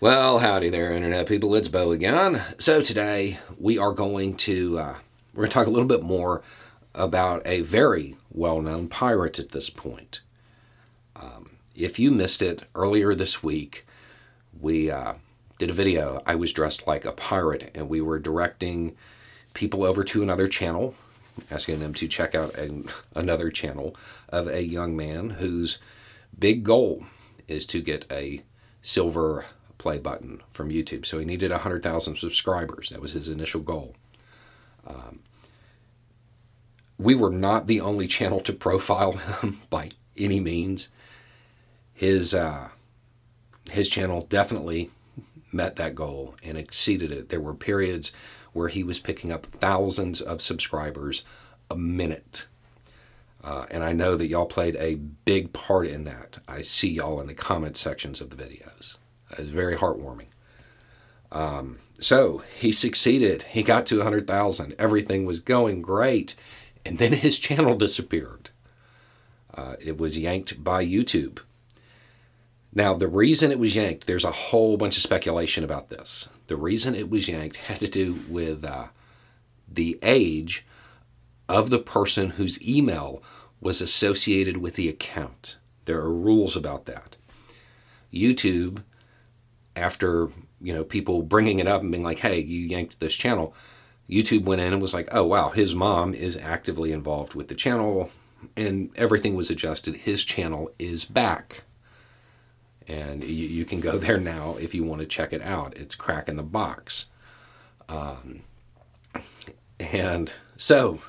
Well, howdy there, internet people. It's Beau again. So today we are going to uh, we're going to talk a little bit more about a very well-known pirate at this point. Um, if you missed it earlier this week, we uh, did a video. I was dressed like a pirate, and we were directing people over to another channel, asking them to check out another channel of a young man whose big goal is to get a silver play button from YouTube. So he needed 100,000 subscribers. That was his initial goal. Um, we were not the only channel to profile him by any means. His uh, his channel definitely met that goal and exceeded it. There were periods where he was picking up thousands of subscribers a minute. Uh, and I know that y'all played a big part in that. I see y'all in the comment sections of the videos. It was very heartwarming. Um, so he succeeded. He got to 100,000. Everything was going great. And then his channel disappeared. Uh, it was yanked by YouTube. Now, the reason it was yanked, there's a whole bunch of speculation about this. The reason it was yanked had to do with uh, the age of the person whose email was associated with the account. There are rules about that. YouTube after you know people bringing it up and being like, "Hey, you yanked this channel," YouTube went in and was like, "Oh wow, his mom is actively involved with the channel," and everything was adjusted. His channel is back, and you, you can go there now if you want to check it out. It's Crack in the Box, um, and so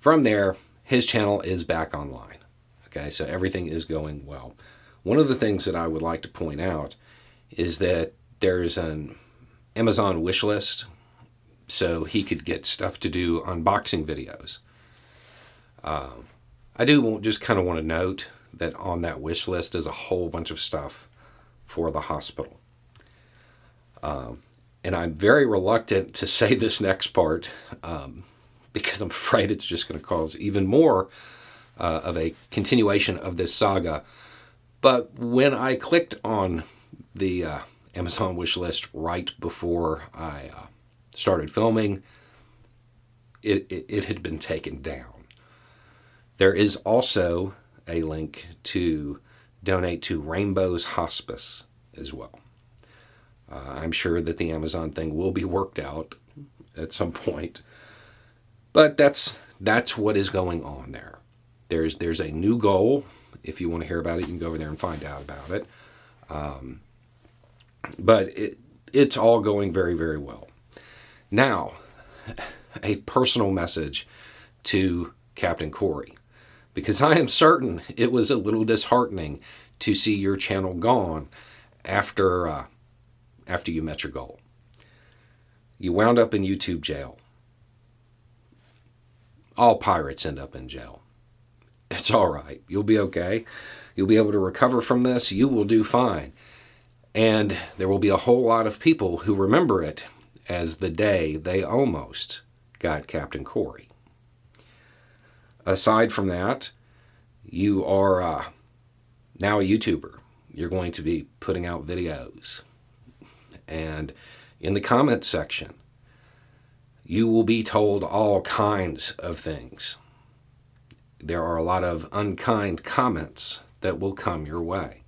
from there, his channel is back online. Okay, so everything is going well. One of the things that I would like to point out is that there's an Amazon wish list so he could get stuff to do unboxing videos. Uh, I do just kind of want to note that on that wish list is a whole bunch of stuff for the hospital. Um, and I'm very reluctant to say this next part um, because I'm afraid it's just going to cause even more uh, of a continuation of this saga. But when I clicked on the uh, Amazon wish list right before I uh, started filming, it, it, it had been taken down. There is also a link to donate to Rainbows Hospice as well. Uh, I'm sure that the Amazon thing will be worked out at some point, but that's that's what is going on there. There's there's a new goal. If you want to hear about it, you can go over there and find out about it. Um, but it, it's all going very, very well. Now, a personal message to Captain Corey, because I am certain it was a little disheartening to see your channel gone after uh, after you met your goal. You wound up in YouTube jail. All pirates end up in jail. It's all right. You'll be okay. You'll be able to recover from this. You will do fine. And there will be a whole lot of people who remember it as the day they almost got Captain Corey. Aside from that, you are uh, now a YouTuber. You're going to be putting out videos. And in the comment section, you will be told all kinds of things. There are a lot of unkind comments that will come your way.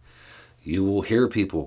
You will hear people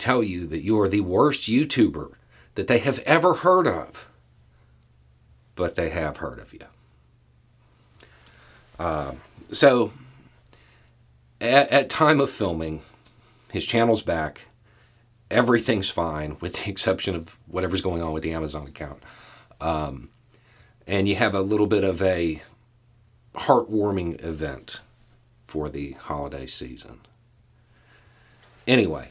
tell you that you are the worst YouTuber that they have ever heard of, but they have heard of you. Uh, so, at, at time of filming, his channel's back. Everything's fine, with the exception of whatever's going on with the Amazon account. Um, and you have a little bit of a heartwarming event for the holiday season. Anyway,